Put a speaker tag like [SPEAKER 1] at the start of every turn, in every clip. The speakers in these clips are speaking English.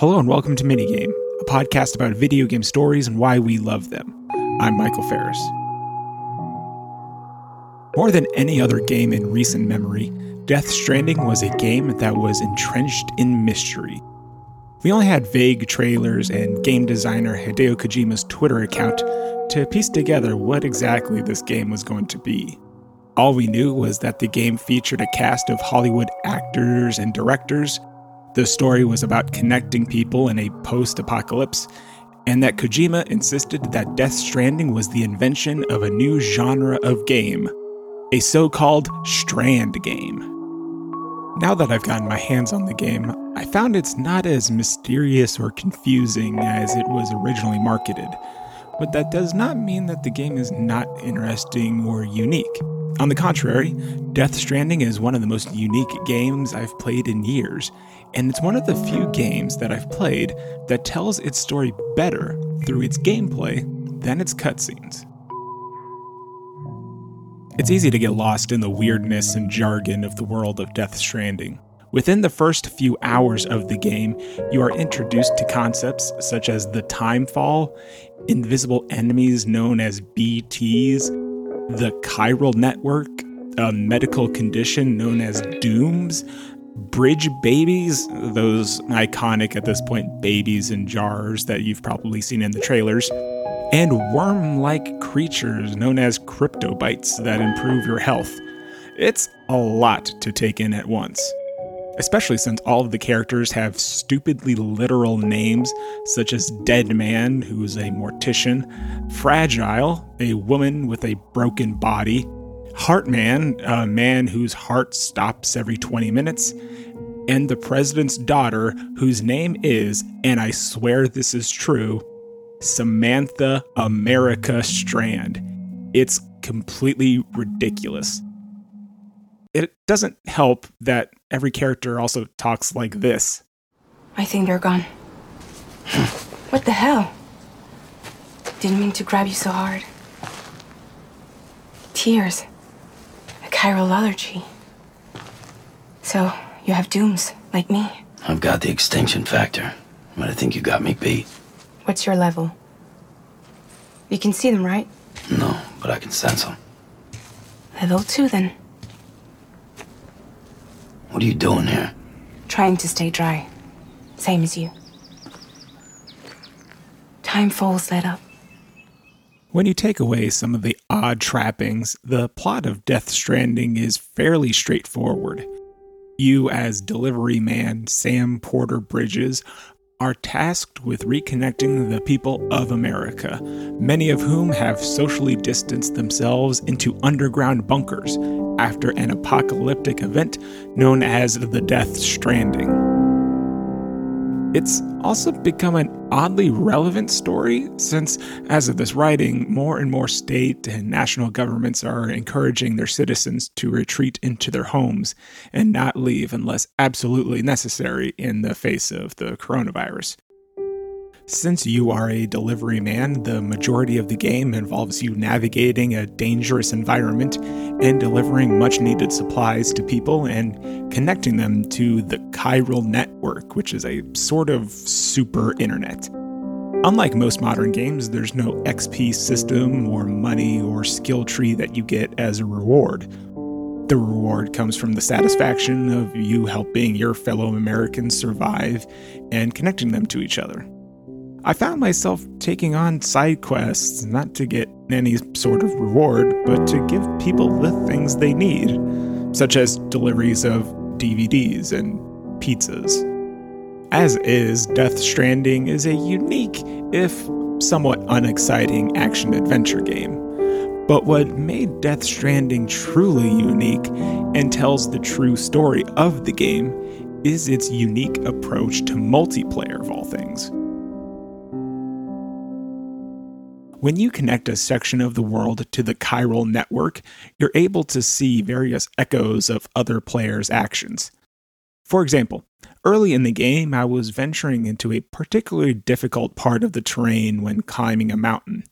[SPEAKER 1] Hello and welcome to Minigame, a podcast about video game stories and why we love them. I'm Michael Ferris. More than any other game in recent memory, Death Stranding was a game that was entrenched in mystery. We only had vague trailers and game designer Hideo Kojima's Twitter account to piece together what exactly this game was going to be. All we knew was that the game featured a cast of Hollywood actors and directors the story was about connecting people in a post apocalypse, and that Kojima insisted that Death Stranding was the invention of a new genre of game, a so called Strand game. Now that I've gotten my hands on the game, I found it's not as mysterious or confusing as it was originally marketed, but that does not mean that the game is not interesting or unique. On the contrary, Death Stranding is one of the most unique games I've played in years, and it's one of the few games that I've played that tells its story better through its gameplay than its cutscenes. It's easy to get lost in the weirdness and jargon of the world of Death Stranding. Within the first few hours of the game, you are introduced to concepts such as the time fall, invisible enemies known as BTs, the chiral network, a medical condition known as dooms, bridge babies, those iconic at this point babies in jars that you've probably seen in the trailers, and worm like creatures known as cryptobiotes that improve your health. It's a lot to take in at once. Especially since all of the characters have stupidly literal names, such as Dead Man, who's a mortician, Fragile, a woman with a broken body, Heartman, a man whose heart stops every 20 minutes, and the president's daughter, whose name is, and I swear this is true, Samantha America Strand. It's completely ridiculous. It doesn't help that every character also talks like this.
[SPEAKER 2] I think they're gone. what the hell? Didn't mean to grab you so hard. Tears chiral allergy. So, you have dooms, like me.
[SPEAKER 3] I've got the extinction factor, but I think you got me beat.
[SPEAKER 2] What's your level? You can see them, right?
[SPEAKER 3] No, but I can sense them.
[SPEAKER 2] Level two, then.
[SPEAKER 3] What are you doing here?
[SPEAKER 2] Trying to stay dry. Same as you. Time falls let up.
[SPEAKER 1] When you take away some of the odd trappings, the plot of Death Stranding is fairly straightforward. You, as delivery man Sam Porter Bridges, are tasked with reconnecting the people of America, many of whom have socially distanced themselves into underground bunkers after an apocalyptic event known as the Death Stranding. It's also become an oddly relevant story since, as of this writing, more and more state and national governments are encouraging their citizens to retreat into their homes and not leave unless absolutely necessary in the face of the coronavirus. Since you are a delivery man, the majority of the game involves you navigating a dangerous environment and delivering much needed supplies to people and connecting them to the chiral network, which is a sort of super internet. Unlike most modern games, there's no XP system or money or skill tree that you get as a reward. The reward comes from the satisfaction of you helping your fellow Americans survive and connecting them to each other. I found myself taking on side quests not to get any sort of reward, but to give people the things they need, such as deliveries of DVDs and pizzas. As is, Death Stranding is a unique, if somewhat unexciting, action adventure game. But what made Death Stranding truly unique and tells the true story of the game is its unique approach to multiplayer, of all things. When you connect a section of the world to the chiral network, you're able to see various echoes of other players' actions. For example, early in the game, I was venturing into a particularly difficult part of the terrain when climbing a mountain.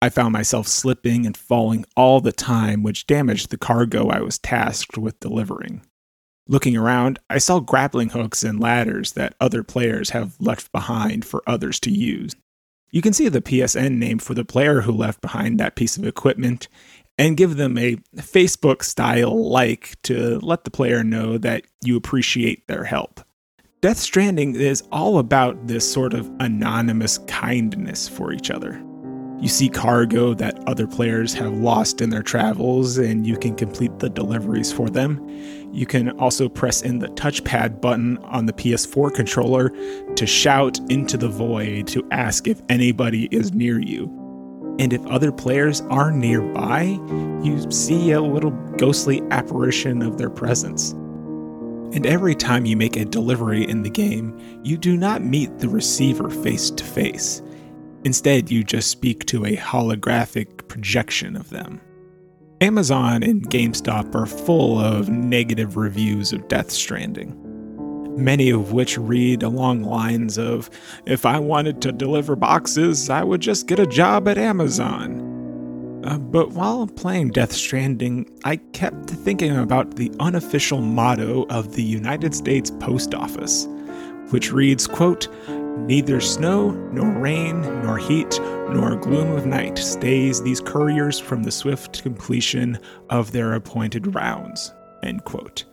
[SPEAKER 1] I found myself slipping and falling all the time, which damaged the cargo I was tasked with delivering. Looking around, I saw grappling hooks and ladders that other players have left behind for others to use. You can see the PSN name for the player who left behind that piece of equipment and give them a Facebook style like to let the player know that you appreciate their help. Death Stranding is all about this sort of anonymous kindness for each other. You see cargo that other players have lost in their travels, and you can complete the deliveries for them. You can also press in the touchpad button on the PS4 controller to shout into the void to ask if anybody is near you. And if other players are nearby, you see a little ghostly apparition of their presence. And every time you make a delivery in the game, you do not meet the receiver face to face. Instead, you just speak to a holographic projection of them. Amazon and GameStop are full of negative reviews of Death Stranding, many of which read along lines of If I wanted to deliver boxes, I would just get a job at Amazon. Uh, but while playing Death Stranding, I kept thinking about the unofficial motto of the United States Post Office, which reads, quote, Neither snow, nor rain, nor heat, nor gloom of night stays these couriers from the swift completion of their appointed rounds. End quote.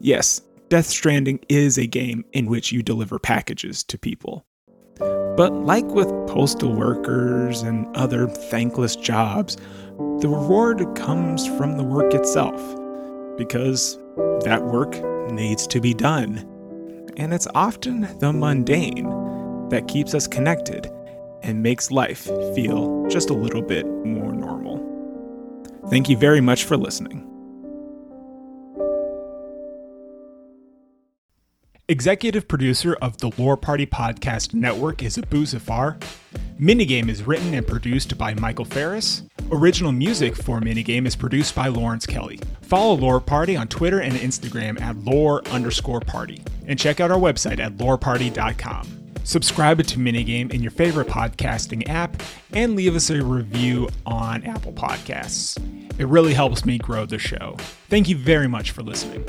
[SPEAKER 1] Yes, Death Stranding is a game in which you deliver packages to people. But like with postal workers and other thankless jobs, the reward comes from the work itself, because that work needs to be done. And it's often the mundane that keeps us connected and makes life feel just a little bit more normal. Thank you very much for listening. Executive producer of the Lore Party Podcast Network is Abu Zafar. Minigame is written and produced by Michael Ferris. Original music for Minigame is produced by Lawrence Kelly. Follow Lore Party on Twitter and Instagram at lore underscore party. And check out our website at loreparty.com. Subscribe to Minigame in your favorite podcasting app and leave us a review on Apple Podcasts. It really helps me grow the show. Thank you very much for listening.